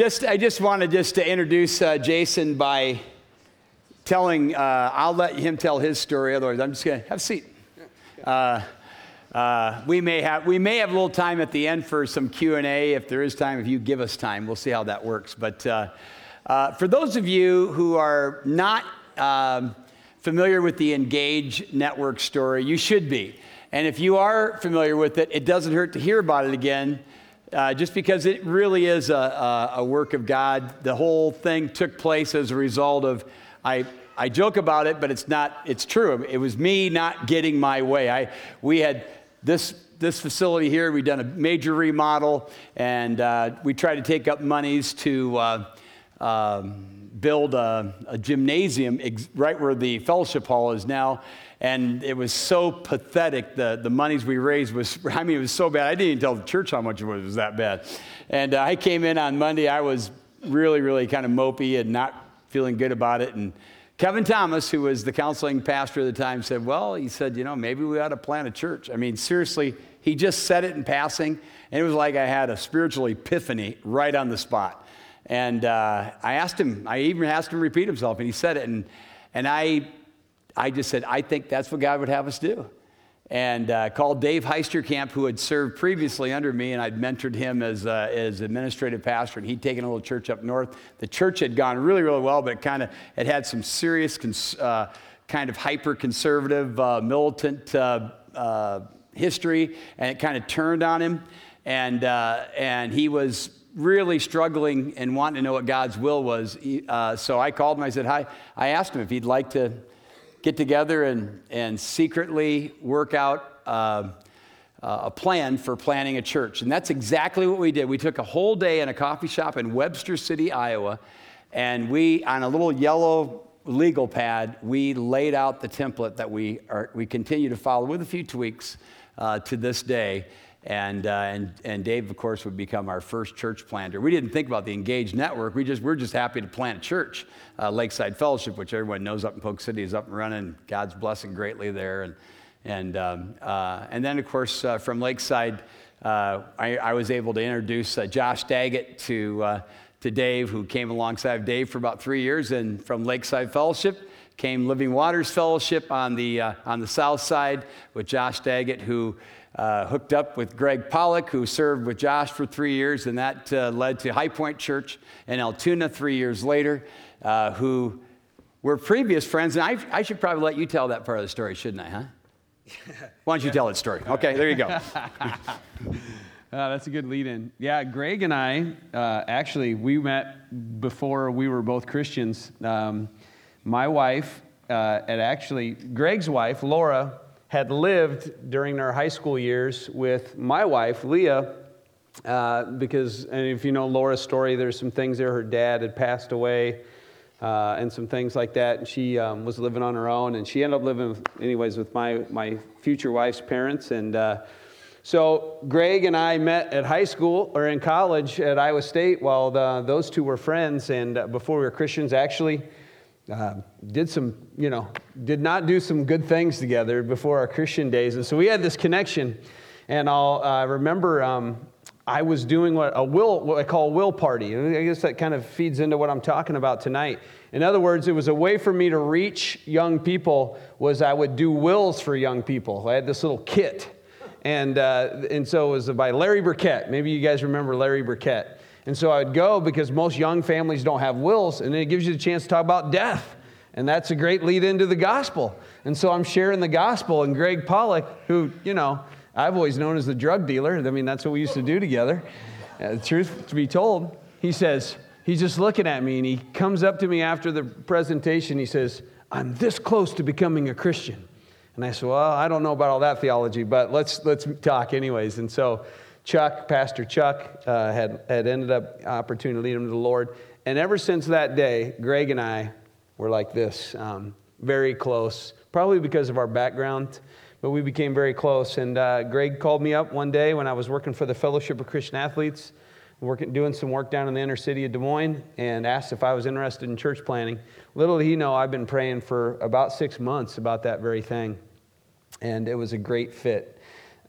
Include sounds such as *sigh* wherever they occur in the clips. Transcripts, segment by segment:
just I just wanted just to introduce uh, Jason by telling. Uh, I'll let him tell his story. Otherwise, I'm just gonna have a seat. Uh, uh, we may have we may have a little time at the end for some Q and A if there is time. If you give us time, we'll see how that works. But uh, uh, for those of you who are not um, familiar with the Engage Network story, you should be. And if you are familiar with it, it doesn't hurt to hear about it again, uh, just because it really is a, a, work of God. The whole thing took place as a result of, I, I joke about it, but it's not, it's true. It was me not getting my way. I, we had this, this facility here, we'd done a major remodel, and uh, we tried to take up monies to uh, um, build a, a gymnasium ex- right where the fellowship hall is now and it was so pathetic. The, the monies we raised was, *laughs* I mean, it was so bad. I didn't even tell the church how much it was, it was that bad. And uh, I came in on Monday. I was really, really kind of mopey and not feeling good about it. And Kevin Thomas, who was the counseling pastor at the time, said, Well, he said, you know, maybe we ought to plant a church. I mean, seriously, he just said it in passing. And it was like I had a spiritual epiphany right on the spot. And uh, I asked him, I even asked him to repeat himself, and he said it. And, and I I just said, I think that's what God would have us do. And uh, called Dave Heisterkamp, who had served previously under me, and I'd mentored him as, uh, as administrative pastor, and he'd taken a little church up north. The church had gone really, really well, but kind of it had some serious, cons- uh, kind of hyper conservative, uh, militant uh, uh, history, and it kind of turned on him. And, and he was really struggling and wanting to know what God's will was. so I called him. I said, Hi. I asked him if he'd like to get together and, and secretly work out uh, uh, a plan for planning a church. And that's exactly what we did. We took a whole day in a coffee shop in Webster City, Iowa, and we, on a little yellow legal pad, we laid out the template that we, are, we continue to follow with a few tweaks uh, to this day. And, uh, and, and Dave, of course, would become our first church planter. We didn't think about the Engage Network. We just, we're just happy to plant a church, uh, Lakeside Fellowship, which everyone knows up in Polk City is up and running. God's blessing greatly there. And, and, um, uh, and then, of course, uh, from Lakeside, uh, I, I, was able to introduce uh, Josh Daggett to, to Dave, who came alongside Dave for about three years. And from Lakeside Fellowship, came Living Waters Fellowship on the, on the south side with Josh Daggett, who uh, hooked up with Greg Pollock, who served with Josh for three years, and that uh, led to High Point Church in Altoona three years later, uh, who were previous friends. And I, I, should probably let you tell that part of the story, shouldn't I, huh? *laughs* Why don't you tell that story? Okay, there you go. *laughs* Uh, that's a good lead in. Yeah, Greg and I, uh, actually, we met before we were both Christians. Um, my wife, uh, and actually, Greg's wife, Laura, had lived during our high school years with my wife, Leah, uh, because, and if you know Laura's story, there's some things there. Her dad had passed away uh, and some things like that. And she um, was living on her own, and she ended up living, anyways, with my, my future wife's parents. And uh, so Greg and I met at high school or in college at Iowa State while the, those two were friends. And uh, before we were Christians, actually, uh, did some, you know, did not do some good things together before our Christian days. And so we had this connection. And I'll uh, remember um, I was doing what a will, what I call a will party. And I guess that kind of feeds into what I'm talking about tonight. In other words, it was a way for me to reach young people was I would do wills for young people. I had this little kit. And, uh, and so it was by Larry Burkett. Maybe you guys remember Larry Burkett. And so I would go because most young families don't have wills, and it gives you the chance to talk about death. And that's a great lead into the gospel. And so I'm sharing the gospel, and Greg Pollock, who, you know, I've always known as the drug dealer, I mean, that's what we used to do together. Uh, truth to be told, he says, he's just looking at me, and he comes up to me after the presentation. He says, I'm this close to becoming a Christian. And I said, Well, I don't know about all that theology, but let's, let's talk anyways. And so Chuck, Pastor Chuck, uh, had, had ended up opportunity to lead him to the Lord. And ever since that day, Greg and I were like this, um, very close, probably because of our background, but we became very close. And uh, Greg called me up one day when I was working for the Fellowship of Christian Athletes, working, doing some work down in the inner city of Des Moines, and asked if I was interested in church planting. Little did he know, I've been praying for about six months about that very thing. And it was a great fit.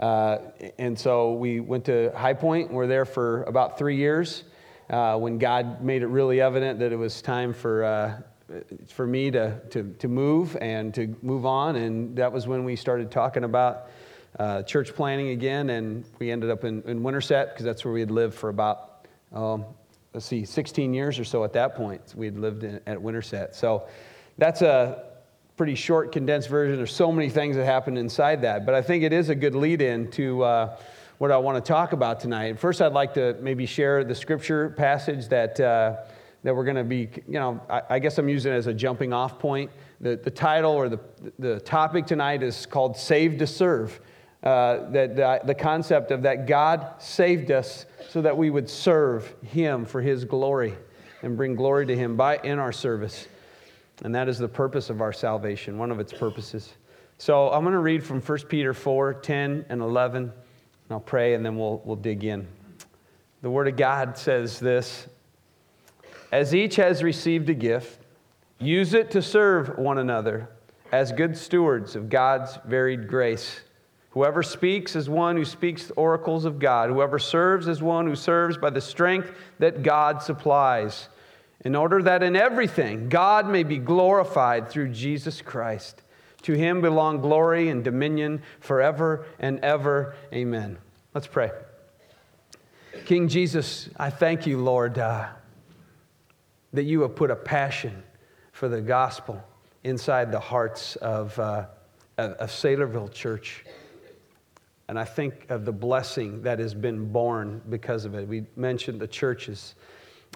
Uh, and so we went to High Point. We're there for about three years. uh, when God made it really evident that it was time for, uh, for me to, to, to move and to move on. And that was when we started talking about uh, church planning again. And we ended up in, in Winterset because that's where we had lived for about, um, let's see, 16 years or so at that point. We had lived in, at Winterset. So that's a pretty short, condensed version. There's so many things that happened inside that. But I think it is a good lead in to uh, what I want to talk about tonight. First, I'd like to maybe share the scripture passage that, uh, that we're going to be, you know, I, I, guess I'm using it as a jumping off point. The, the title or the, the topic tonight is called Save to Serve. Uh, that the, the concept of that God saved us so that we would serve Him for His glory and bring glory to Him by in our service. And that is the purpose of our salvation, one of its purposes. So I'm going to read from 1 Peter 4 10 and 11. And I'll pray and then we'll, we'll dig in. The Word of God says this As each has received a gift, use it to serve one another as good stewards of God's varied grace. Whoever speaks is one who speaks the oracles of God. Whoever serves is one who serves by the strength that God supplies, in order that in everything God may be glorified through Jesus Christ. To him belong glory and dominion forever and ever. Amen. Let's pray. King Jesus, I thank you, Lord, uh, that you have put a passion for the gospel inside the hearts of, uh, of Saylorville Church. And I think of the blessing that has been born because of it. We mentioned the churches.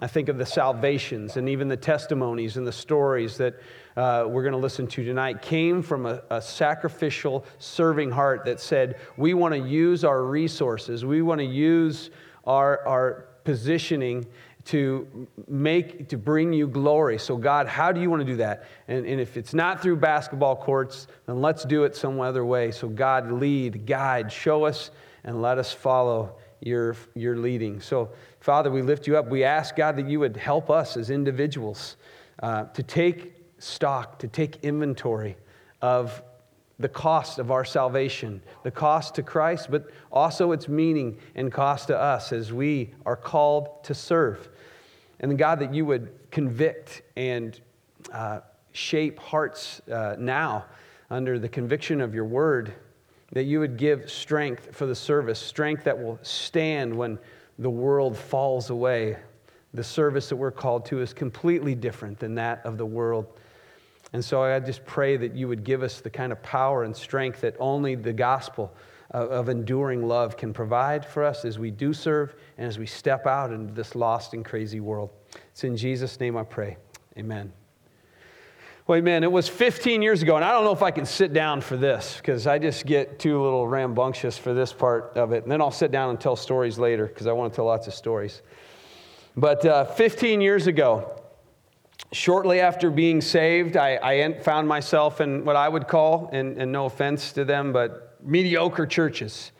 I think of the salvations and even the testimonies and the stories that uh, we're going to listen to tonight came from a, a sacrificial, serving heart that said, We want to use our resources, we want to use our, our positioning to make to bring you glory. So god how do you want to do that? And, and if it's not through basketball courts then let's do it some other way. So god lead guide show us and let us follow your, your leading so father we lift you up we ask god that you would help us as individuals uh, to take stock, to take inventory of the cost of our salvation, the cost to Christ, but also its meaning and cost to us as we are called to serve. And God, that you would convict and uh, shape hearts uh, now under the conviction of your word, that you would give strength for the service, strength that will stand when the world falls away. The service that we're called to is completely different than that of the world. And so I just pray that you would give us the kind of power and strength that only the gospel of, enduring love can provide for us as we do serve and as we step out into this lost and crazy world. It's in Jesus' name I pray. Amen. Well, amen. It was 15 years ago, and I don't know if I can sit down for this because I just get too little rambunctious for this part of it. And then I'll sit down and tell stories later because I want to tell lots of stories. But uh, 15 years ago, Shortly after being saved, I, I, found myself in what I would call, and, and no offense to them, but mediocre churches,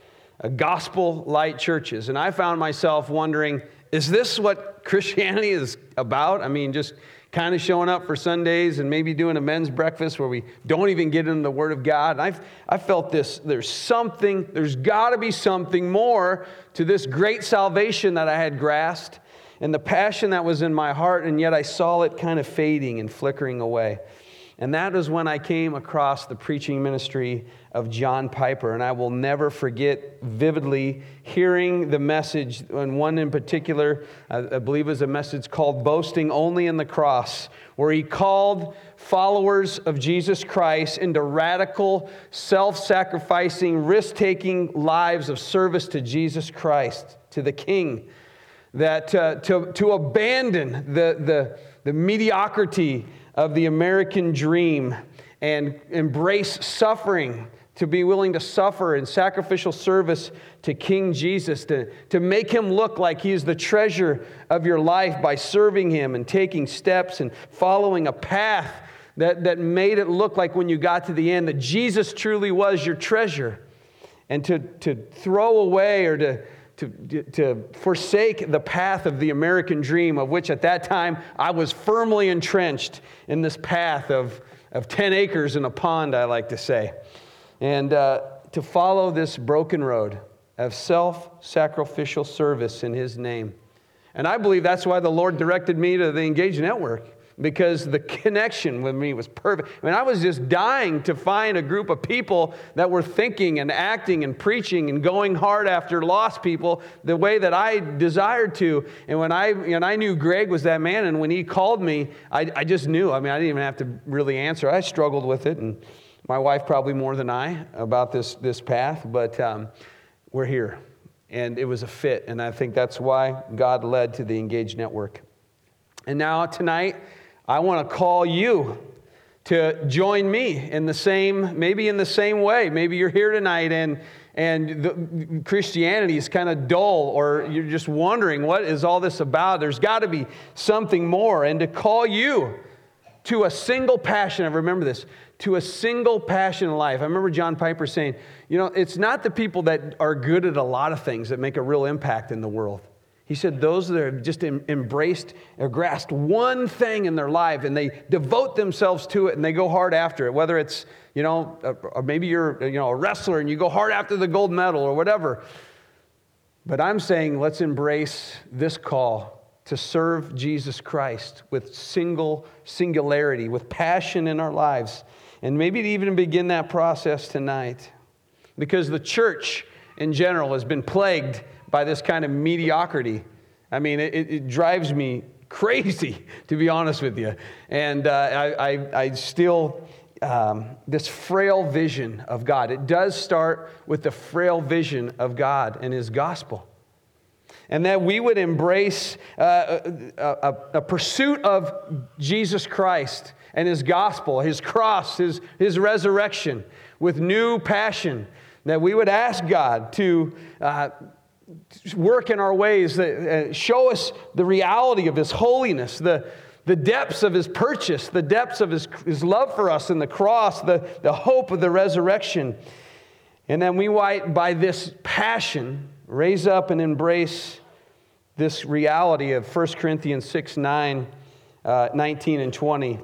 uh, gospel light churches. And I found myself wondering, is this what Christianity is about? I mean, just kind of showing up for Sundays and maybe doing a men's breakfast where we don't even get into the Word of God. And I've, I felt this there's something, there's got to be something more to this great salvation that I had grasped and the passion that was in my heart, and yet I saw it kind of fading and flickering away. And that is when I came across the preaching ministry of John Piper. And I will never forget vividly hearing the message, and one in particular, I believe was a message called Boasting Only in the Cross, where he called followers of Jesus Christ into radical, self sacrificing, risk taking lives of service to Jesus Christ, to the King that uh, to, to abandon the, the, the mediocrity of the American dream and embrace suffering, to be willing to suffer in sacrificial service to King Jesus, to, to make him look like he is the treasure of your life by serving him and taking steps and following a path that, that made it look like when you got to the end that Jesus truly was your treasure. And to, to throw away or to, to, to forsake the path of the American dream, of which at that time I was firmly entrenched in this path of, of 10 acres and a pond, I like to say. And uh, to follow this broken road of self sacrificial service in His name. And I believe that's why the Lord directed me to the Engage Network because the connection with me was perfect. I mean, I was just dying to find a group of people that were thinking and acting and preaching and going hard after lost people the way that I desired to. And when I, and I knew Greg was that man, and when he called me, I, I just knew. I mean, I didn't even have to really answer. I struggled with it, and my wife probably more than I about this, this path, but um, we're here. And it was a fit, and I think that's why God led to the Engage Network. And now, tonight, I want to call you to join me in the same, maybe in the same way. Maybe you're here tonight and and the, Christianity is kind of dull, or you're just wondering what is all this about. There's got to be something more, and to call you to a single passion. I remember this to a single passion in life. I remember John Piper saying, you know, it's not the people that are good at a lot of things that make a real impact in the world. He said those that have just embraced or grasped one thing in their life and they devote themselves to it and they go hard after it, whether it's, you know, uh, or maybe you're, you know, a wrestler and you go hard after the gold medal or whatever. But I'm saying let's embrace this call to serve Jesus Christ with single singularity, with passion in our lives. And maybe to even begin that process tonight. Because the church in general has been plagued by this kind of mediocrity. I mean, it, it drives me crazy, to be honest with you. And uh, I, I, I, still, um, this frail vision of God, it does start with the frail vision of God and His gospel. And that we would embrace uh, a, a, a pursuit of Jesus Christ and His gospel, His cross, His, His resurrection with new passion. That we would ask God to uh, work in our ways, that uh, show us the reality of His holiness, the, the depths of His purchase, the depths of His, his love for us in the cross, the, the hope of the resurrection. And then we might, by this passion, raise up and embrace this reality of 1 Corinthians 6 9, uh, 19 and 20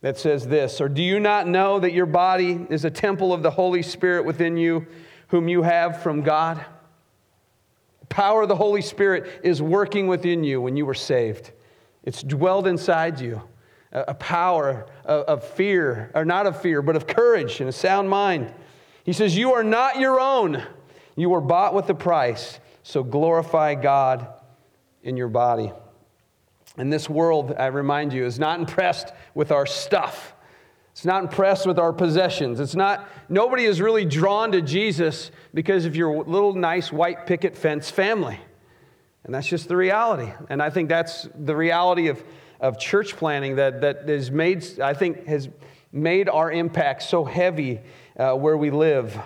that says this Or do you not know that your body is a temple of the Holy Spirit within you, whom you have from God? Power of the Holy Spirit is working within you when you were saved. It's dwelled inside you. A, power of, of fear, or not of fear, but of courage and a sound mind. He says, You are not your own. You were bought with a price. So glorify God in your body. And this world, I remind you, is not impressed with our stuff. It's not impressed with our possessions. It's not, nobody is really drawn to Jesus because of your little nice white picket fence family. And that's just the reality. And I think that's the reality of, of church planting that, that is made, I think, has made our impact so heavy uh, where we live.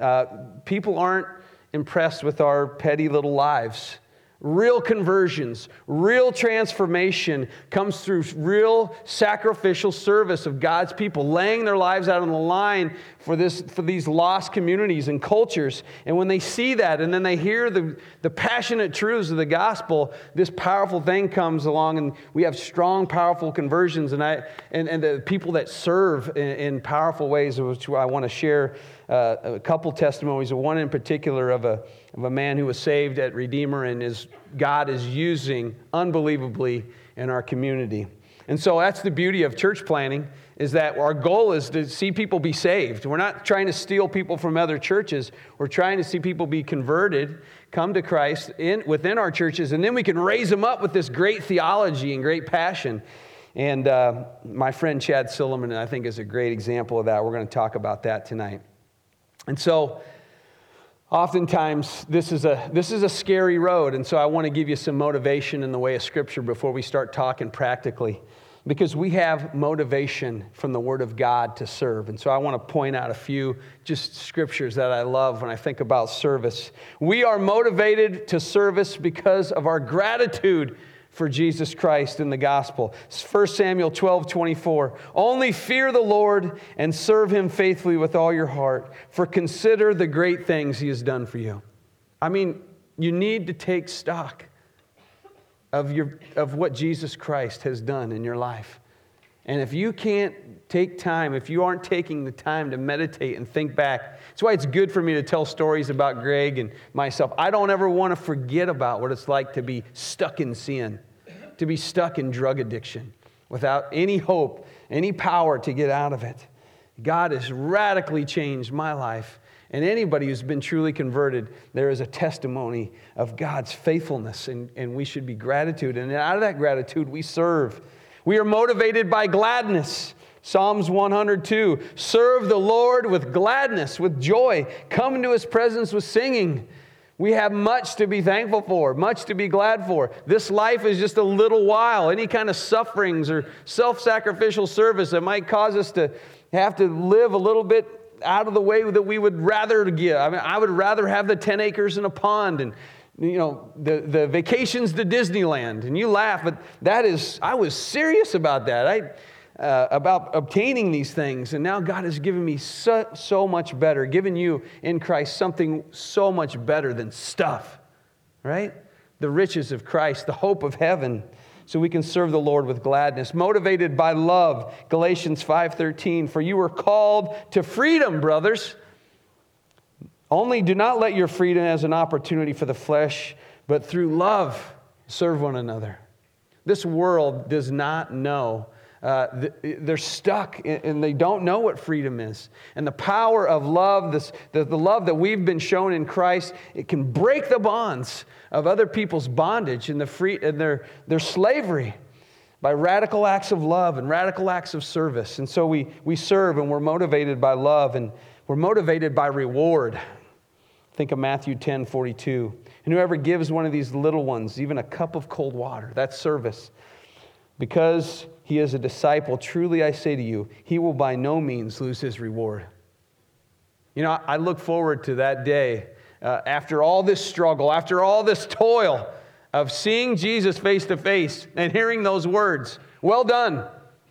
Uh, people aren't impressed with our petty little lives. Real conversions, real transformation comes through real sacrificial service of God's people, laying their lives out on the line for, this, for these lost communities and cultures. And when they see that and then they hear the, the passionate truths of the gospel, this powerful thing comes along and we have strong, powerful conversions. And, I, and, and the people that serve in, in powerful ways, which I want to share uh, a couple testimonies, one in particular of a, of a man who was saved at Redeemer and is, God is using unbelievably in our community. And so that's the beauty of church planting is that our goal is to see people be saved. We're not trying to steal people from other churches. We're trying to see people be converted, come to Christ in, within our churches, and then we can raise them up with this great theology and great passion. And uh, my friend Chad Silliman, I think, is a great example of that. We're going to talk about that tonight. And so, oftentimes, this is a, this is a scary road. And so, I want to give you some motivation in the way of Scripture before we start talking practically. Because we have motivation from the Word of God to serve. And so I want to point out a few just scriptures that I love when I think about service. We are motivated to service because of our gratitude for Jesus Christ in the gospel. 1 Samuel 12, 24. Only fear the Lord and serve him faithfully with all your heart, for consider the great things he has done for you. I mean, you need to take stock of, your, of what Jesus Christ has done in your life. And if you can't take time, if you aren't taking the time to meditate and think back, that's why it's good for me to tell stories about Greg and myself. I don't ever want to forget about what it's like to be stuck in sin, to be stuck in drug addiction without any hope, any power to get out of it. God has radically changed my life. And anybody who's been truly converted, there is a testimony of God's faithfulness, and, and we should be gratitude. And out of that gratitude, we serve. We are motivated by gladness. Psalms 102 Serve the Lord with gladness, with joy. Come into his presence with singing. We have much to be thankful for, much to be glad for. This life is just a little while. Any kind of sufferings or self sacrificial service that might cause us to have to live a little bit out of the way that we would rather give. I mean, I would rather have the 10 acres and a pond and you know the, the vacations to disneyland and you laugh but that is i was serious about that i uh, about obtaining these things and now god has given me so, so much better given you in christ something so much better than stuff right the riches of christ the hope of heaven so we can serve the Lord with gladness. Motivated by love, Galatians 5:13, for you were called to freedom, brothers. Only do not let your freedom as an opportunity for the flesh, but through love serve one another. This world does not know uh, they're stuck and they don't know what freedom is. And the power of love, this, the, the love that we've been shown in Christ, it can break the bonds of other people's bondage and, the free, and their, their slavery by radical acts of love and radical acts of service. And so we, we serve and we're motivated by love and we're motivated by reward. Think of Matthew 10 42. And whoever gives one of these little ones even a cup of cold water, that's service. Because he is a disciple, truly I say to you, he will by no means lose his reward. You know, I look forward to that day uh, after all this struggle, after all this toil of seeing Jesus face to face and hearing those words Well done,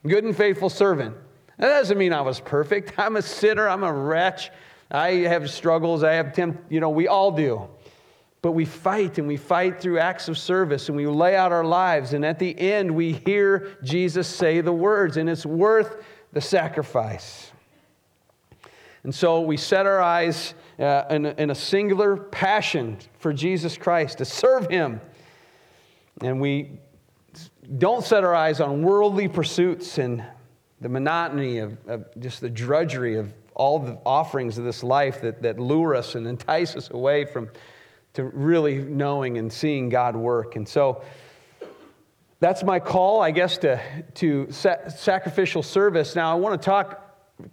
good and faithful servant. That doesn't mean I was perfect. *laughs* I'm a sinner, I'm a wretch. I have struggles, I have tempt, you know, we all do. But we fight and we fight through acts of service and we lay out our lives. And at the end, we hear Jesus say the words, and it's worth the sacrifice. And so we set our eyes uh, in, in a singular passion for Jesus Christ, to serve Him. And we don't set our eyes on worldly pursuits and the monotony of, of, just the drudgery of all the offerings of this life that, that lure us and entice us away from to really knowing and seeing God work. And so that's my call, I guess, to, to sacrificial service. Now, I want to talk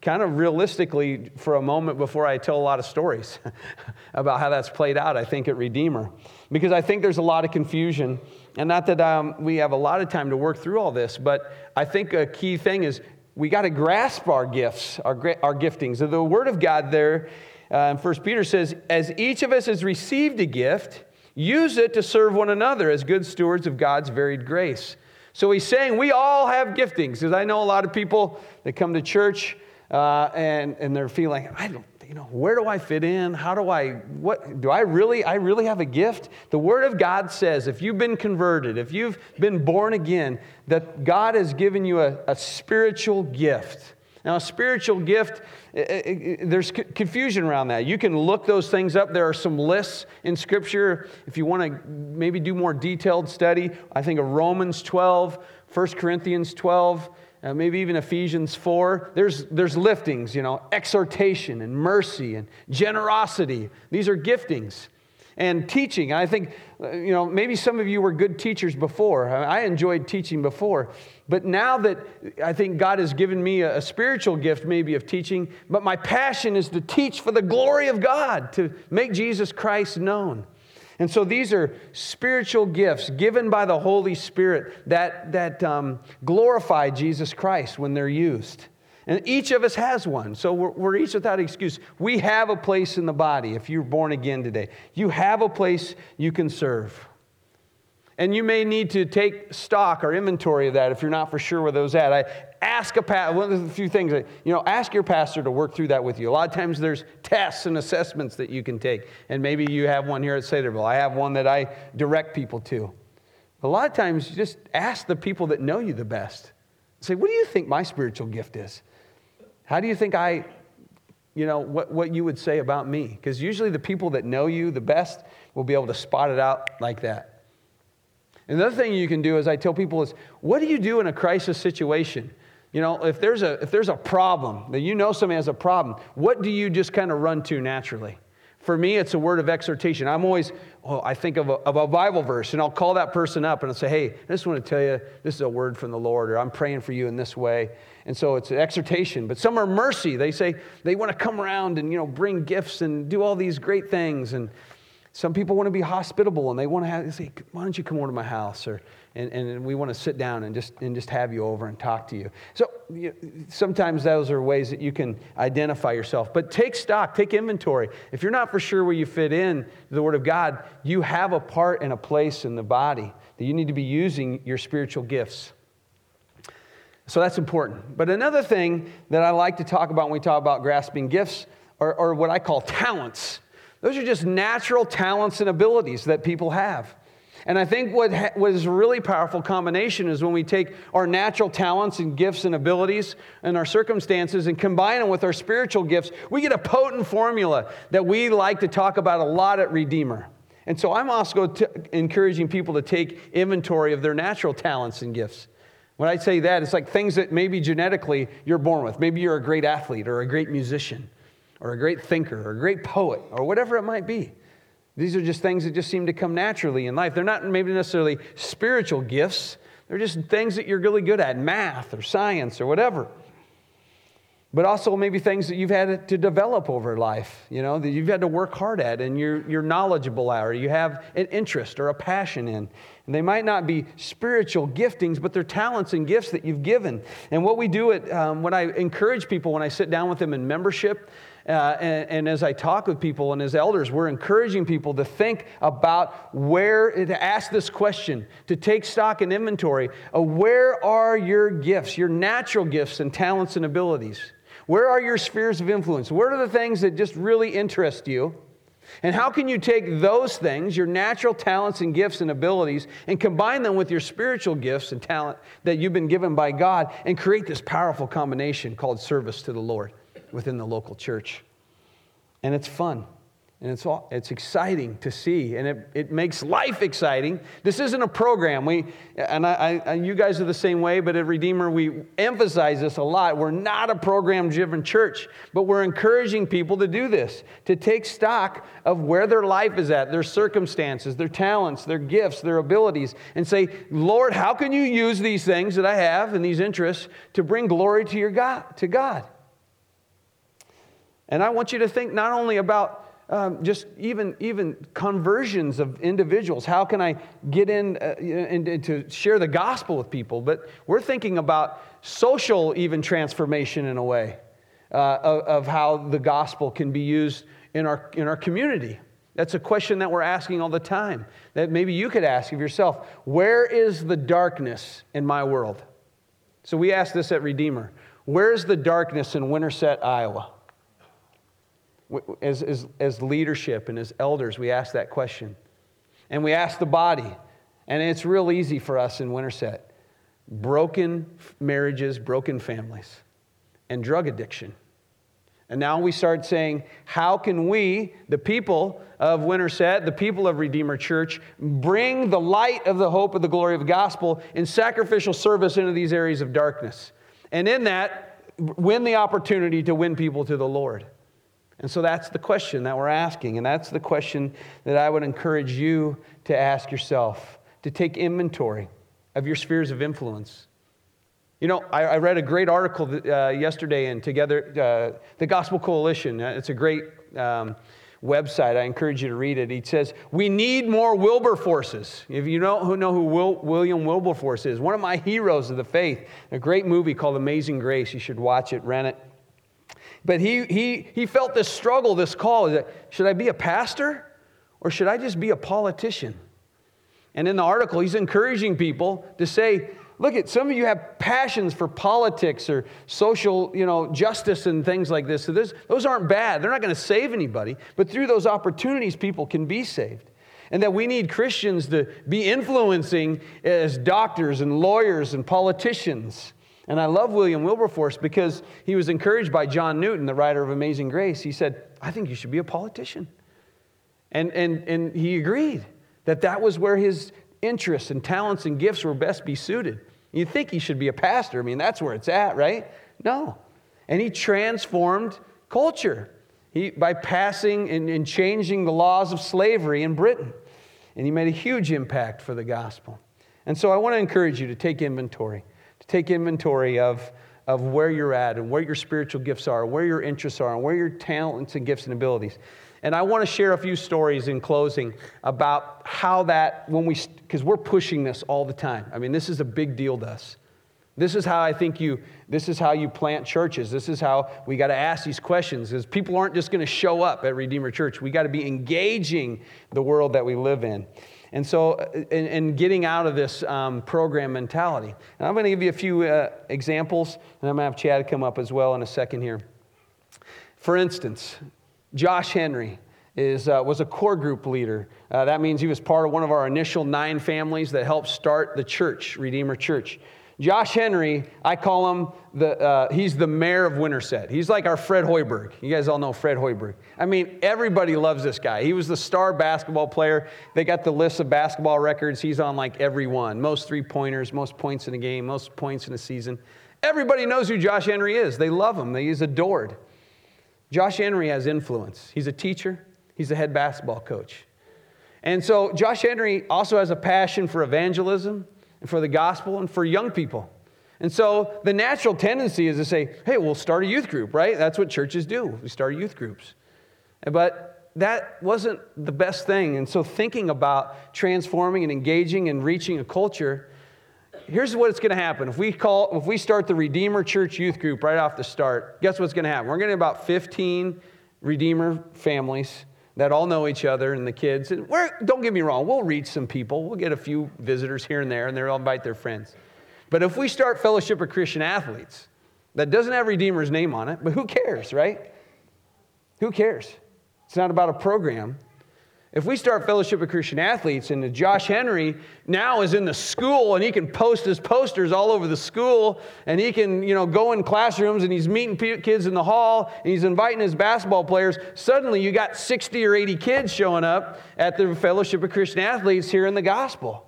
kind of realistically for a moment before I tell a lot of stories *laughs* about how that's played out, I think, at Redeemer. Because I think there's a lot of confusion. And not that um, we have a lot of time to work through all this, but I think a key thing is we got to grasp our gifts, our, our giftings. The Word of God there uh, First Peter says, As each of us has received a gift, use it to serve one another as good stewards of God's varied grace. So he's saying we all have giftings, because I know a lot of people that come to church uh, and, and they're feeling, I don't, you know, where do I fit in? How do I, what, do I really, I really have a gift? The Word of God says if you've been converted, if you've been born again, that God has given you a, a spiritual gift. Now, a spiritual gift, there's confusion around that. You can look those things up. There are some lists in Scripture. If you want to maybe do more detailed study, I think of Romans 12, 1 Corinthians 12, uh, maybe even Ephesians 4. There's, there's liftings, you know, exhortation and mercy and generosity. These are giftings and teaching. I think, uh, you know, maybe some of you were good teachers before. I enjoyed teaching before. But now that I think God has given me a, a spiritual gift, maybe of teaching, but my passion is to teach for the glory of God, to make Jesus Christ known. And so these are spiritual gifts given by the Holy Spirit that, that um, glorify Jesus Christ when they're used. And each of us has one. So we're, we're, each without excuse. We have a place in the body if you're born again today. You have a place you can serve. And you may need to take stock or inventory of that if you're not for sure where those at. I ask a pastor, one of the few things, that, you know, ask your pastor to work through that with you. A lot of times there's tests and assessments that you can take. And maybe you have one here at Saylorville. I have one that I direct people to. A lot of times, just ask the people that know you the best say, What do you think my spiritual gift is? How do you think I, you know, what, what you would say about me? Because usually the people that know you the best will be able to spot it out like that. Another thing you can do is I tell people is, what do you do in a crisis situation? You know, if there's a if there's a problem that you know somebody has a problem, what do you just kind of run to naturally? For me, it's a word of exhortation. I'm always, oh, I think of a, of a Bible verse, and I'll call that person up and I'll say, hey, I just want to tell you this is a word from the Lord, or I'm praying for you in this way. And so it's an exhortation. But some are mercy. They say they want to come around and, you know, bring gifts and do all these great things. And some people want to be hospitable and they want to have, they say, why don't you come over to my house? Or, and, and we want to sit down and just, and just have you over and talk to you. So you, sometimes those are ways that you can identify yourself. But take stock, take inventory. If you're not for sure where you fit in the Word of God, you have a part and a place in the body that you need to be using your spiritual gifts. So that's important. But another thing that I like to talk about when we talk about grasping gifts are, are what I call talents. Those are just natural talents and abilities that people have. And I think what, ha- what is a really powerful combination is when we take our natural talents and gifts and abilities and our circumstances and combine them with our spiritual gifts, we get a potent formula that we like to talk about a lot at Redeemer. And so I'm also t- encouraging people to take inventory of their natural talents and gifts. When I say that, it's like things that maybe genetically you're born with. Maybe you're a great athlete or a great musician or a great thinker or a great poet or whatever it might be. These are just things that just seem to come naturally in life. They're not maybe necessarily spiritual gifts, they're just things that you're really good at math or science or whatever. But also maybe things that you've had to develop over life, you know, that you've had to work hard at and you're, you're knowledgeable at or you have an interest or a passion in. And they might not be spiritual giftings, but they're talents and gifts that you've given. And what we do at, um, I encourage people, when I sit down with them in membership, uh, and, and, as I talk with people and as elders, we're encouraging people to think about where, to ask this question, to take stock and inventory of where are your gifts, your natural gifts and talents and abilities? Where are your spheres of influence? What are the things that just really interest you? And how can you take those things, your natural talents and gifts and abilities, and combine them with your spiritual gifts and talent that you've been given by God and create this powerful combination called service to the Lord? Within the local church. And it's fun. And it's, all, it's exciting to see, and it, it makes life exciting. This isn't a program. We, and I, I, you guys are the same way, but at Redeemer, we emphasize this a lot. We're not a program driven church, but we're encouraging people to do this, to take stock of where their life is at, their circumstances, their talents, their gifts, their abilities, and say, Lord, how can you use these things that I have and these interests to bring glory to, your God, to God? And I want you to think not only about um, just even, even conversions of individuals. How can I get in uh, and, and to share the gospel with people? But we're thinking about social, even transformation in a way uh, of, of how the gospel can be used in our, in our community. That's a question that we're asking all the time that maybe you could ask of yourself Where is the darkness in my world? So we ask this at Redeemer Where's the darkness in Winterset, Iowa? As, as, as leadership and as elders, we ask that question. And we ask the body, and it's real easy for us in Winterset broken marriages, broken families, and drug addiction. And now we start saying, how can we, the people of Winterset, the people of Redeemer Church, bring the light of the hope of the glory of the gospel in sacrificial service into these areas of darkness? And in that, win the opportunity to win people to the Lord. And so that's the question that we're asking. And that's the question that I would encourage you to ask yourself to take inventory of your spheres of influence. You know, I, I read a great article uh, yesterday in Together, uh, the Gospel Coalition. Uh, it's a great um, website. I encourage you to read it. He says, We need more Wilberforces. If you know who, know who Will, William Wilberforce is, one of my heroes of the faith, a great movie called Amazing Grace. You should watch it, rent it. But he, he, he felt this struggle, this call. That, should I be a pastor or should I just be a politician? And in the article, he's encouraging people to say, look at some of you have passions for politics or social you know, justice and things like this. So this, those aren't bad. They're not going to save anybody. But through those opportunities, people can be saved. And that we need Christians to be influencing as doctors and lawyers and politicians And I love William Wilberforce because he was encouraged by John Newton, the writer of Amazing Grace. He said, I think you should be a politician. And, and, and he agreed that that was where his interests and talents and gifts were best be suited. You think he should be a pastor. I mean, that's where it's at, right? No. And he transformed culture he, by passing and, and changing the laws of slavery in Britain. And he made a huge impact for the gospel. And so I want to encourage you to take inventory, to take inventory of, of where you're at and where your spiritual gifts are, where your interests are, and where your talents and gifts and abilities. And I want to share a few stories in closing about how that, when we, because we're pushing this all the time. I mean, this is a big deal to us. This is how I think you, this is how you plant churches. This is how we got to ask these questions because people aren't just going to show up at Redeemer Church. We got to be engaging the world that we live in. And so, in, and getting out of this um, program mentality. And I'm going to give you a few uh, examples, and I'm going to have Chad come up as well in a second here. For instance, Josh Henry is, uh, was a core group leader. Uh, that means he was part of one of our initial nine families that helped start the church, Redeemer Church. Josh Henry, I call him the, uh, he's the mayor of Winterset. He's like our Fred Hoiberg. You guys all know Fred Hoiberg. I mean, everybody loves this guy. He was the star basketball player. They got the list of basketball records. He's on like every one most three pointers, most points in a game, most points in a season. Everybody knows who Josh Henry is. They love him, he's adored. Josh Henry has influence. He's a teacher, he's a head basketball coach. And so Josh Henry also has a passion for evangelism and for the gospel and for young people. And so the natural tendency is to say, hey, we'll start a youth group, right? That's what churches do. We start youth groups. But that wasn't the best thing. And so thinking about transforming and engaging and reaching a culture here's what's going to happen. If we call, if we start the Redeemer Church Youth Group right off the start, guess what's going to happen? We're going to have about 15 Redeemer families that all know each other and the kids. And we're, don't get me wrong, we'll reach some people. We'll get a few visitors here and there, and they'll invite their friends. But if we start Fellowship of Christian Athletes, that doesn't have Redeemer's name on it, but who cares, right? Who cares? It's not about a program. If we start Fellowship of Christian Athletes and Josh Henry now is in the school and he can post his posters all over the school and he can, you know, go in classrooms and he's meeting kids in the hall and he's inviting his basketball players, suddenly you got 60 or 80 kids showing up at the Fellowship of Christian Athletes here in the gospel.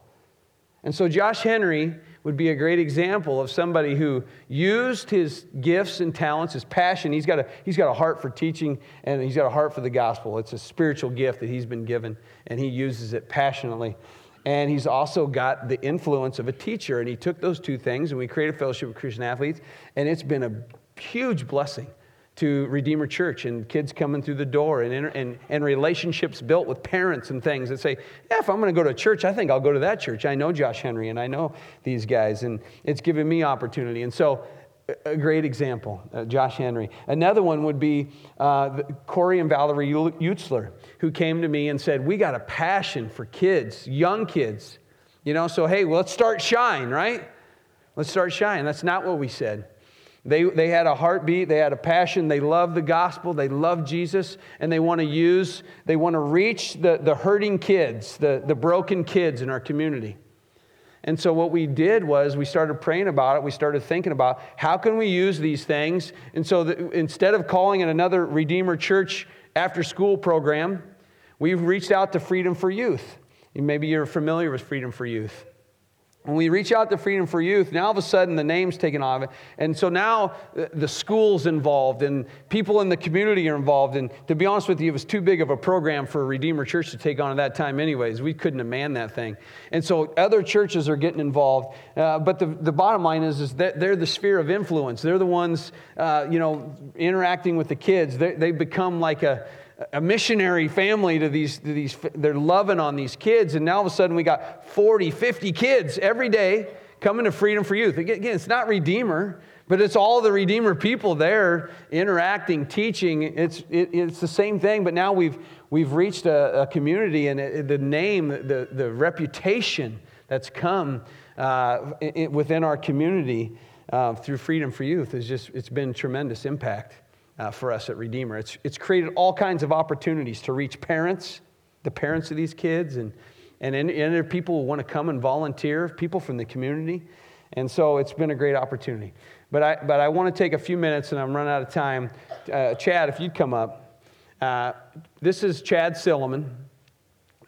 And so Josh Henry would be a great example of somebody who used his gifts and talents, his passion. He's got, a, he's got a heart for teaching and he's got a heart for the gospel. It's a spiritual gift that he's been given, and he uses it passionately. And he's also got the influence of a teacher. And he took those two things, and we created Fellowship of Christian Athletes, and it's been a huge blessing to Redeemer Church and kids coming through the door and, and, and relationships built with parents and things that say, yeah, if I'm going to go to church, I think I'll go to that church. I know Josh Henry and I know these guys, and it's given me opportunity. And so, a great example, uh, Josh Henry. Another one would be uh, Corey and Valerie Utzler, who came to me and said, We got a passion for kids, young kids. You know, so hey, well, let's start Shine, right? Let's start Shine. That's not what we said. They, they had a heartbeat, they had a passion, they love the gospel, they love Jesus, and they want to use, they want to reach the, the hurting kids, the, the broken kids in our community. And so what we did was we started praying about it. We started thinking about how can we use these things. And so instead of calling it another Redeemer Church after school program, we've reached out to Freedom for Youth. Maybe you're familiar with Freedom for Youth. When we reach out to Freedom for Youth, now all of a sudden the name's taken off. And so now the school's involved and people in the community are involved. And to be honest with you, it was too big of a program for Redeemer Church to take on at that time, anyways. We couldn't have manned that thing. And so other churches are getting involved. Uh, but the, the bottom line is, is that they're the sphere of influence. They're the ones, uh, you know, interacting with the kids. They, they become like a, a missionary family to these, to these, they're loving on these kids. And now all of a sudden we got 40, 50 kids every day coming to Freedom for Youth. Again, it's not Redeemer, but it's all the Redeemer people there interacting, teaching. It's, it, it's the same thing, but now we've, we've reached a, a community and it, the name, the, the reputation that's come uh, it, within our community uh, through Freedom for Youth is just, it's been tremendous impact uh, for us at Redeemer. It's, it's created all kinds of opportunities to reach parents, the parents of these kids, and, and, and people who want to come and volunteer, people from the community. And so it's been a great opportunity. But I, but I want to take a few minutes, and I'm running out of time. Uh, Chad, if you'd come up. Uh, this is Chad Silliman.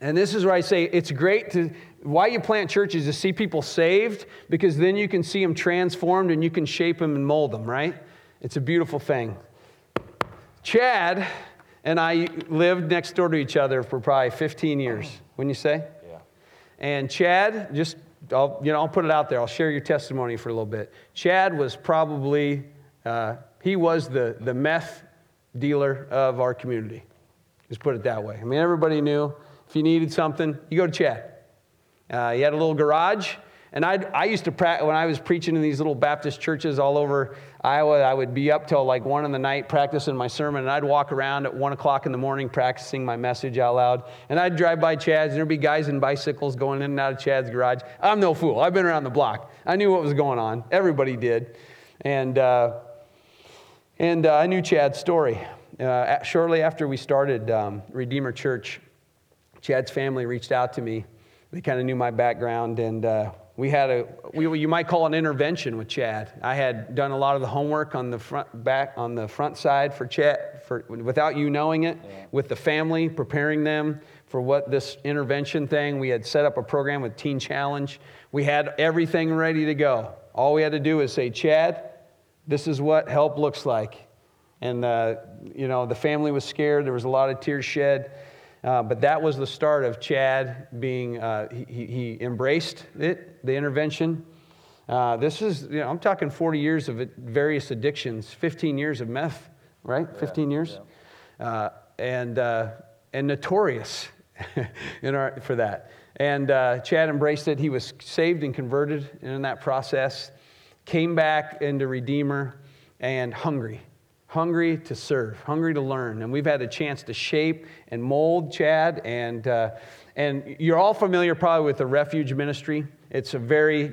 And this is where I say it's great to, why you plant churches to see people saved, because then you can see them transformed and you can shape them and mold them, right? It's a beautiful thing. Chad and I lived next door to each other for probably 15 years, wouldn't you say? Yeah. And Chad, just, I'll, you know, I'll put it out there. I'll share your testimony for a little bit. Chad was probably, uh, he was the, the meth dealer of our community. Just put it that way. I mean, everybody knew if you needed something, you go to Chad. Uh, he had a little garage, and i I used to practice, when I was preaching in these little Baptist churches all over Iowa, I would be up till like one in the night practicing my sermon, and I'd walk around at one o'clock in the morning practicing my message out loud. And I'd drive by Chad's, and there'd be guys in bicycles going in and out of Chad's garage. I'm no fool. I've been around the block. I knew what was going on. Everybody did. And, uh, and uh, I knew Chad's story. Uh, shortly after we started um, Redeemer Church, Chad's family reached out to me. They kind of knew my background, and uh, we had a we, you might call an intervention with Chad. I had done a lot of the homework on the front back on the front side for Chad for without you knowing it, yeah. with the family preparing them for what this intervention thing. We had set up a program with Teen Challenge. We had everything ready to go. All we had to do was say, Chad, this is what help looks like. And uh, you know the family was scared. There was a lot of tears shed. Uh, but that was the start of Chad being, uh, he, he, embraced it, the intervention. Uh, this is, you know, I'm talking 40 years of various addictions, 15 years of meth, right? Yeah, 15 years? Yeah. Uh, and, uh, and notorious *laughs* in our, for that. And uh, Chad embraced it. He was saved and converted in that process, came back into Redeemer, and hungry hungry to serve, hungry to learn. And we've had a chance to shape and mold Chad. And, uh, and you're all familiar probably with the refuge ministry. It's a very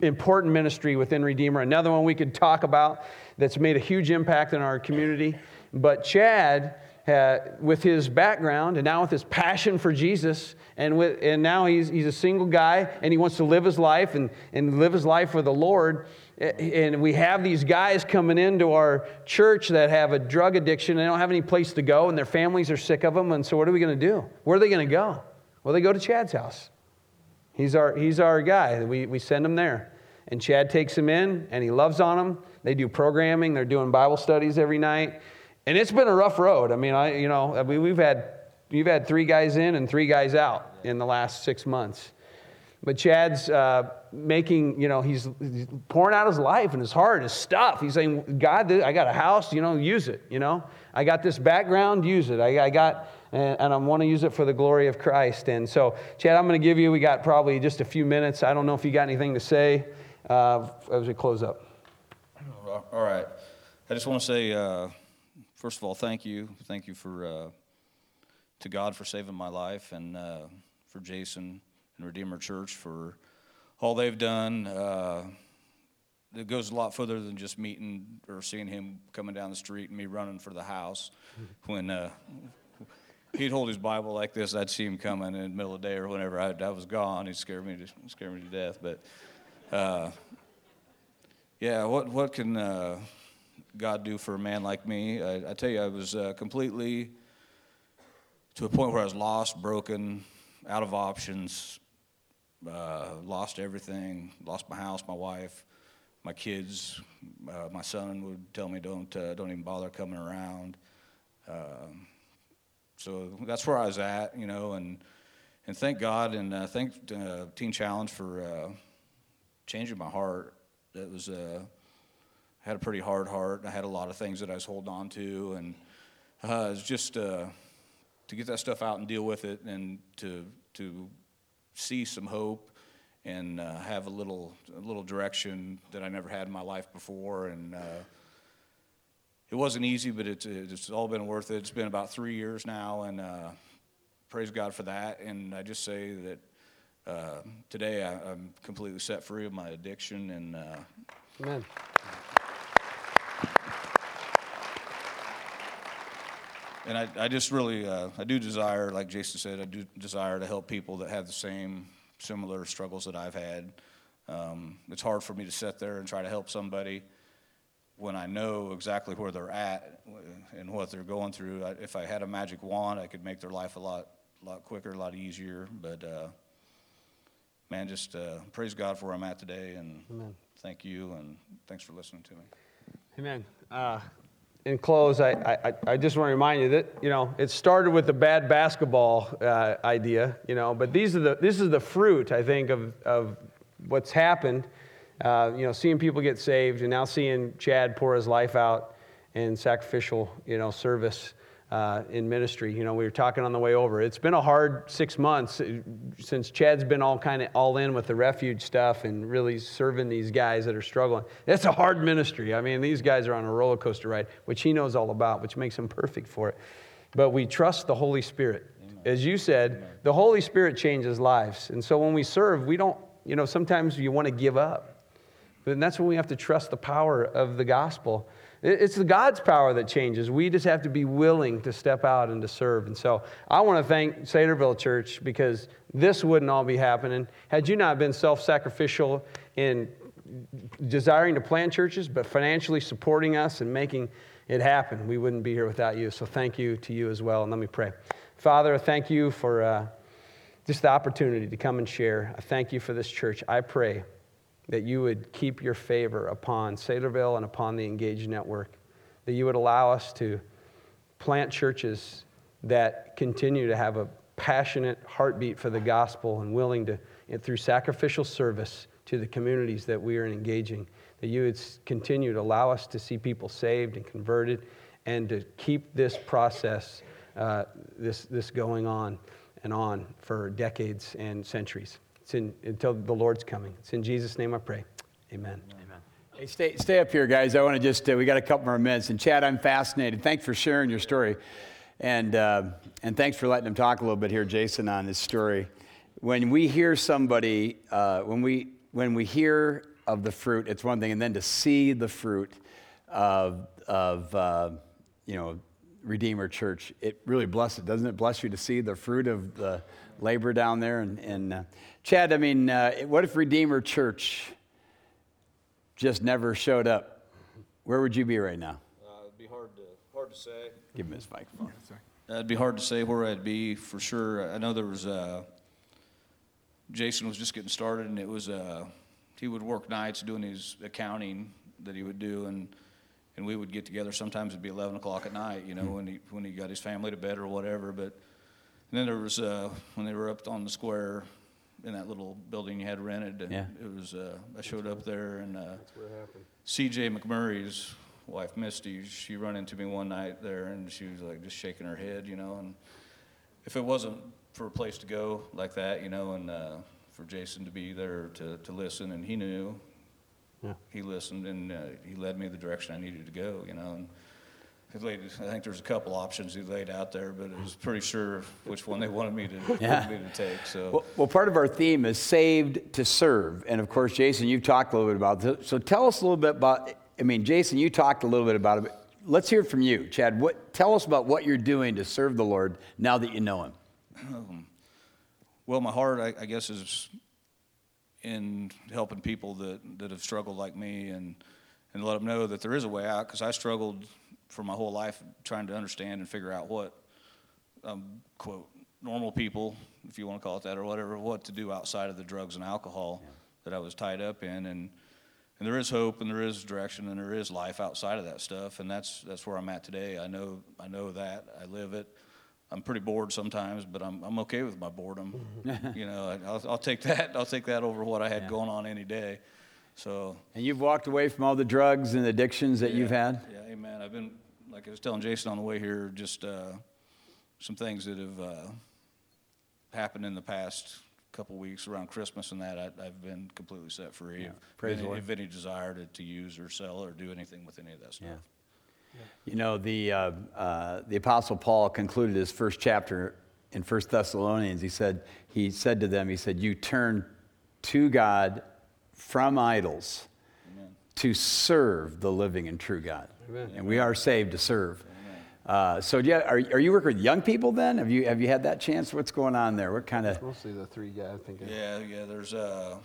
important ministry within Redeemer. Another one we could talk about that's made a huge impact in our community. But Chad, uh, with his background and now with his passion for Jesus, and, with, and now he's, he's a single guy and he wants to live his life and, and live his life for the Lord and we have these guys coming into our church that have a drug addiction they don't have any place to go and their families are sick of them. And so what are we going to do? Where are they going to go? Well they go to chad's house. He's our, he's our guy. We, we send them there. And chad takes them in and he loves on them they do programming. They're doing bible studies every night. And it's been a rough road. I mean i you know we, we've had we've had three guys in and three guys out in the last six months. But Chad's uh, making, you know, he's, he's, pouring out his life and his heart, his stuff. He's saying, God, I got a house, you know, use it, you know. I got this background, use it. I, I got, and, and I want to use it for the glory of Christ. And so, Chad, I'm going to give you, we got probably just a few minutes. I don't know if you got anything to say uh, as we close up. All right. I just want to say, uh, first of all, thank you. Thank you for, uh, to God for saving my life and uh, for Jason and Redeemer Church for all they've done. Uh, it goes a lot further than just meeting or seeing him coming down the street and me running for the house. When uh, he'd hold his Bible like this, I'd see him coming in the middle of the day or whenever I, I was gone. He'd scare me to scare me to death. But uh, yeah, what what can uh, God do for a man like me? I, I tell you, I was uh, completely to a point where I was lost, broken, out of options, uh, lost everything, lost my house, my wife, my kids. Uh, my son would tell me, "Don't uh, don't even bother coming around." Um, so that's where I was at, you know, and and thank God and uh, thank uh, Teen Challenge for uh, changing my heart. It was I had a pretty hard heart. I had a lot of things that I was holding on to, and uh, it's just to get that stuff out and deal with it, and to to see some hope and uh, have a little a little direction that I never had in my life before. And uh, it wasn't easy, but it's it's all been worth it. It's been about three years now, and uh, praise God for that. And I just say that uh, today I, am completely set free of my addiction. And uh, amen. And I, I just really, uh, I do desire, like Jason said, I do desire to help people that have the same similar struggles that I've had. Um, it's hard for me to sit there and try to help somebody when I know exactly where they're at and what they're going through. I, if I had a magic wand, I could make their life a lot, lot quicker, a lot easier. But uh, man, just uh, praise God for where I'm at today, and Amen. thank you, and thanks for listening to me. Amen. Uh, in close, I, I, I just want to remind you that you know it started with the bad basketball uh, idea, you know, but these are the this is the fruit I think of of what's happened. Uh, you know, seeing people get saved, and now seeing Chad pour his life out in sacrificial, you know, service uh, in ministry. You know, we were talking on the way over. It's been a hard six months uh, since Chad's been all kind of all in with the refuge stuff and really serving these guys that are struggling. It's a hard ministry. I mean, these guys are on a roller coaster ride, which he knows all about, which makes him perfect for it. But we trust the Holy Spirit. As you said, Amen. the Holy Spirit changes lives. And so when we serve, we don't, you know, sometimes you want to give up. And that's when we have to trust the power of the gospel. It's the God's power that changes. We just have to be willing to step out and to serve. And so I want to thank Saylorville Church because this wouldn't all be happening had you not been self sacrificial in desiring to plant churches, but financially supporting us and making it happen. We wouldn't be here without you. So thank you to you as well. And let me pray. Father, thank you for uh, just the opportunity to come and share. I thank you for this church. I pray that you would keep your favor upon Saylorville and upon the Engage Network, that you would allow us to plant churches that continue to have a passionate heartbeat for the gospel and willing to, through sacrificial service to the communities that we are engaging, that you would continue to allow us to see people saved and converted and to keep this process, uh, this, this going on and on for decades and centuries. It's in, until the Lord's coming. It's in Jesus' name I pray. Amen. Amen. Hey, stay, stay up here, guys. I want to just, uh, we got a couple more minutes. And Chad, I'm fascinated. Thanks for sharing your story. And, uh, and thanks for letting him talk a little bit here, Jason, on his story. When we hear somebody, uh, when, we, when we hear of the fruit, it's one thing. And then to see the fruit of, of uh, you know, Redeemer Church, it really blesses, doesn't it bless you to see the fruit of the labor down there? And, and uh, Chad, I mean, uh, what if Redeemer Church just never showed up? Where would you be right now? Uh, it'd be hard to, hard to say. Give him his microphone. Sorry. Uh, it'd be hard to say where I'd be for sure. I know there was, uh, Jason was just getting started, and it was, uh, he would work nights doing his accounting that he would do, and and we would get together. Sometimes it'd be 11 o'clock at night, you know, mm-hmm. when he when he got his family to bed or whatever. But then there was uh, when they were up on the square, in that little building you had rented. And yeah. It was, uh, I showed up there and, uh, CJ McMurray's wife, Misty, she run into me one night there and she was like just shaking her head, you know, and if it wasn't for a place to go like that, you know, and, uh, for Jason to be there to, to listen and he knew, yeah. he listened and, uh, he led me the direction I needed to go, you know, and, laid, I think there's a couple options he laid out there, but I was pretty sure which one they wanted me to, *laughs* yeah. me to take. So, well, well, part of our theme is saved to serve, and of course, Jason, you've talked a little bit about this. So, tell us a little bit about. I mean, Jason, you talked a little bit about it. let's hear from you, Chad. What, tell us about what you're doing to serve the Lord now that you know Him. Um, well, my heart, I, I guess, is in helping people that, that have struggled like me and and let them know that there is a way out because I struggled for my whole life trying to understand and figure out what, um, quote, normal people, if you want to call it that or whatever, what to do outside of the drugs and alcohol yeah. that I was tied up in. And, and there is hope and there is direction and there is life outside of that stuff. And that's, that's where I'm at today. I know, I know that. I live it. I'm pretty bored sometimes, but I'm, I'm okay with my boredom. you know, I'll, I'll take that. I'll take that over what I had yeah. going on any day. So. And you've walked away from all the drugs and addictions that yeah, you've had. Yeah, amen. I've been like I was telling Jason on the way here, just uh, some things that have uh, happened in the past couple weeks around Christmas and that. I, have been completely set free. Yeah, praise any, if any desire to, to use or sell or do anything with any of that stuff. Yeah. You know, the, uh, uh, the Apostle Paul concluded his first chapter in First Thessalonians. He said, he said to them, he said, You turn to God from idols Amen. to serve the living and true God. Amen. And we are saved to serve. Uh, so, yeah, are, are you working with young people then? Have you have you had that chance? What's going on there? What kind of? Mostly the three guys. I think. Yeah, yeah. There's uh,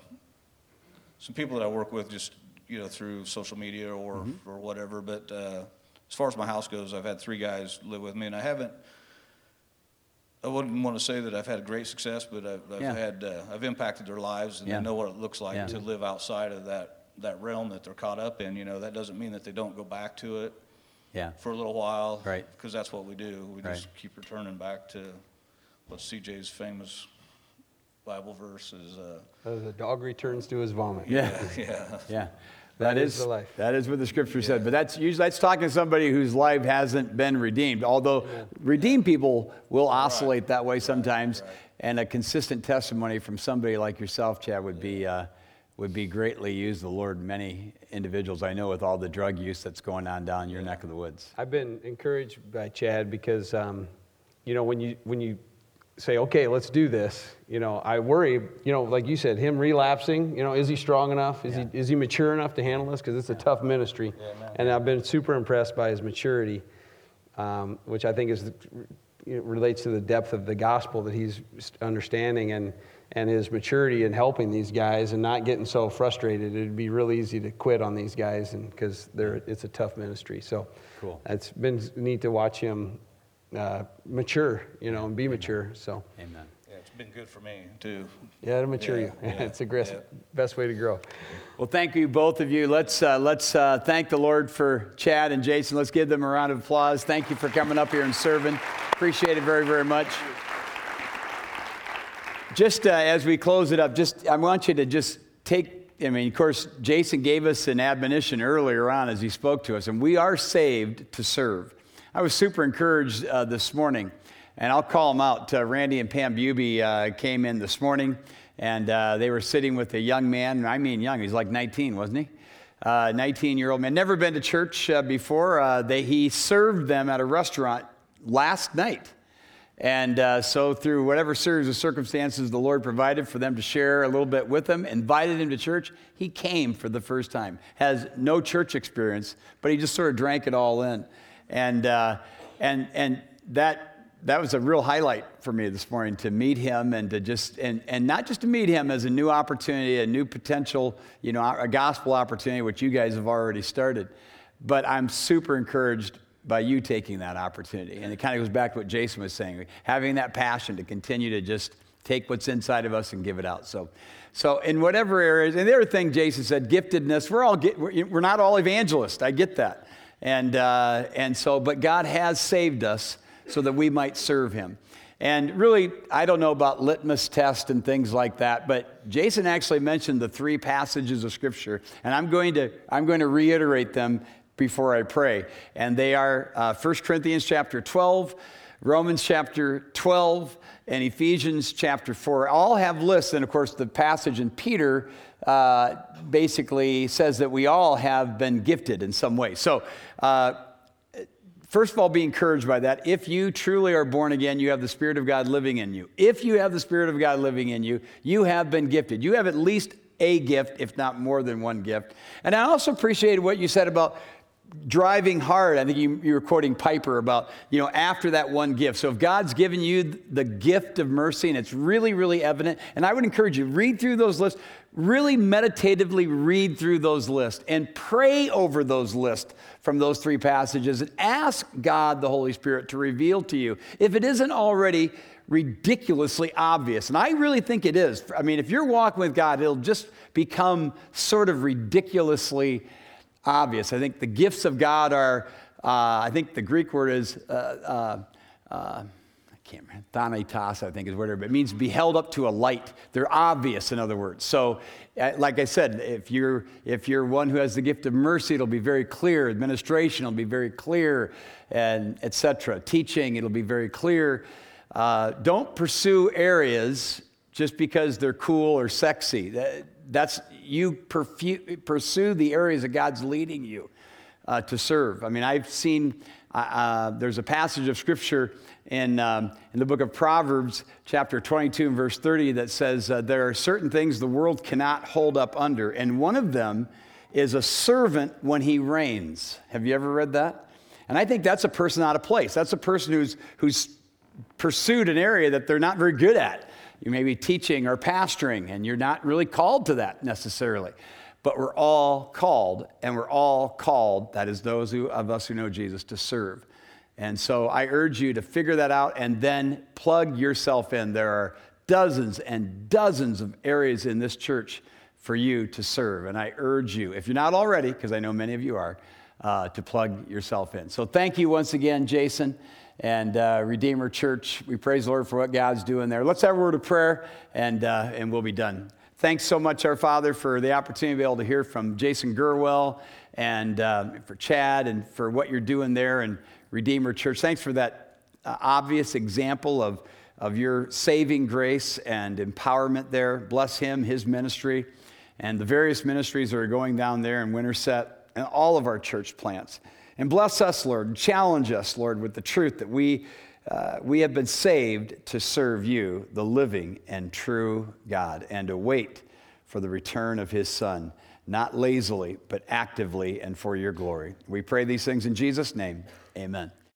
some people that I work with just you know through social media or or whatever. But uh, as far as my house goes, I've had three guys live with me, and I haven't. I wouldn't want to say that I've had great success, but I've, I've Yeah. had uh, I've impacted their lives, and Yeah. I know what it looks like Yeah. to live outside of that that realm that they're caught up in. You know, that doesn't mean that they don't go back to it Yeah. for a little while, Right. Because that's what we do. We Right. just keep returning back to what CJ's famous Bible verse is. Uh, Uh, the dog returns to his vomit. Yeah. *laughs* yeah, Yeah. That that is is, the life. That is what the scripture said. But that's usually that's talking to somebody whose life hasn't been redeemed. Although redeemed people will oscillate that way sometimes, and a consistent testimony from somebody like yourself, Chad, would be uh, would be greatly used. The Lord, many individuals I know with all the drug use that's going on down your neck of the woods. I've been encouraged by Chad because, um, you know, when you when you say, okay, let's do this, you know, I worry, you know, like you said, him relapsing, you know, is he strong enough? Is he is he mature enough to handle this? Because it's a tough ministry, and I've been super impressed by his maturity, um, which I think is you know, relates to the depth of the gospel that he's understanding and and his maturity in helping these guys and not getting so frustrated. It'd be real easy to quit on these guys, and because they're it's a tough ministry. So Cool. it's been neat to watch him uh, mature, you know, and be mature. So Amen. yeah, it's been good for me too. yeah, to mature Yeah, you. *laughs* yeah, it's the gris- yeah. best way to grow. Well, thank you, both of you. Let's, uh, let's uh, thank the Lord for Chad and Jason. Let's give them a round of applause. Thank you for coming up here and serving. Appreciate it very, very much. Just uh, as we close it up, just I want you to just take. I mean, of course, Jason gave us an admonition earlier on as he spoke to us, and we are saved to serve. I was super encouraged uh, this morning, and I'll call them out. Uh, Randy and Pam Buby uh, came in this morning, and uh, they were sitting with a young man. I mean, young. He's like 19, wasn't he? 19 year old man. Never been to church uh, before. Uh, they, he served them at a restaurant last night. And uh, so, through whatever series of circumstances the Lord provided for them to share a little bit with him, invited him to church, he came for the first time. Has no church experience, but he just sort of drank it all in. And, uh, and, and that, that was a real highlight for me this morning to meet him and to just, and, and not just to meet him as a new opportunity, a new potential, you know, a gospel opportunity, which you guys have already started. But I'm super encouraged by you taking that opportunity. And it kind of goes back to what Jason was saying, having that passion to continue to just take what's inside of us and give it out. So, so in whatever areas, and the other thing Jason said, giftedness, we're all, get, we're, we're not all evangelists. I get that. And, uh, and so, but God has saved us so that we might serve him. And really, I don't know about litmus test and things like that, but Jason actually mentioned the three passages of Scripture, and I'm going to, I'm going to reiterate them before I pray. And they are uh, 1 Corinthians chapter 12, Romans chapter 12, and Ephesians chapter 4. All have lists, and of course, the passage in Peter uh, basically says that we all have been gifted in some way. So, uh, First of all, be encouraged by that. If you truly are born again, you have the Spirit of God living in you. If you have the Spirit of God living in you, you have been gifted. You have at least a gift, if not more than one gift. And I also appreciated what you said about driving hard. I think you, you were quoting Piper about, you know, after that one gift. So if God's given you the gift of mercy and it's really, really evident, and I would encourage you, read through those lists, really meditatively read through those lists and pray over those lists from those three passages and ask God, the Holy Spirit, to reveal to you if it isn't already ridiculously obvious. And I really think it is. I mean, if you're walking with God, it'll just become sort of ridiculously obvious. I think the gifts of God are, uh, I think the Greek word is, uh, uh, uh I can't remember, thanatos, I think is what it, it means be held up to a light. They're obvious, in other words. So, uh, like I said, if you're, if you're one who has the gift of mercy, it'll be very clear. Administration will be very clear, and etc. Teaching, it'll be very clear. Uh, don't pursue areas just because they're cool or sexy. That's you perfu- pursue the areas that God's leading you uh, to serve. I mean, I've seen uh, there's a passage of scripture in um, in the book of Proverbs, chapter 22 and verse 30, that says uh, there are certain things the world cannot hold up under, and one of them is a servant when he reigns. Have you ever read that? And I think that's a person out of place. That's a person who's who's pursued an area that they're not very good at. You may be teaching or pastoring, and you're not really called to that necessarily. But we're all called, and we're all called, that is, those who, of us who know Jesus, to serve. And so I urge you to figure that out and then plug yourself in. There are dozens and dozens of areas in this church for you to serve. And I urge you, if you're not already, because I know many of you are, uh, to plug yourself in. So thank you once again, Jason and uh, Redeemer Church. We praise the Lord for what God's doing there. Let's have a word of prayer and, uh, and we'll be done. Thanks so much, our Father, for the opportunity to be able to hear from Jason Gurwell and uh, for Chad and for what you're doing there and Redeemer Church. Thanks for that uh, obvious example of, of your saving grace and empowerment there. Bless him, his ministry, and the various ministries that are going down there in Winterset and all of our church plants. And bless us, Lord. Challenge us, Lord, with the truth that we, uh, we have been saved to serve you, the living and true God, and to wait for the return of his Son, not lazily, but actively and for your glory. We pray these things in Jesus' name. Amen.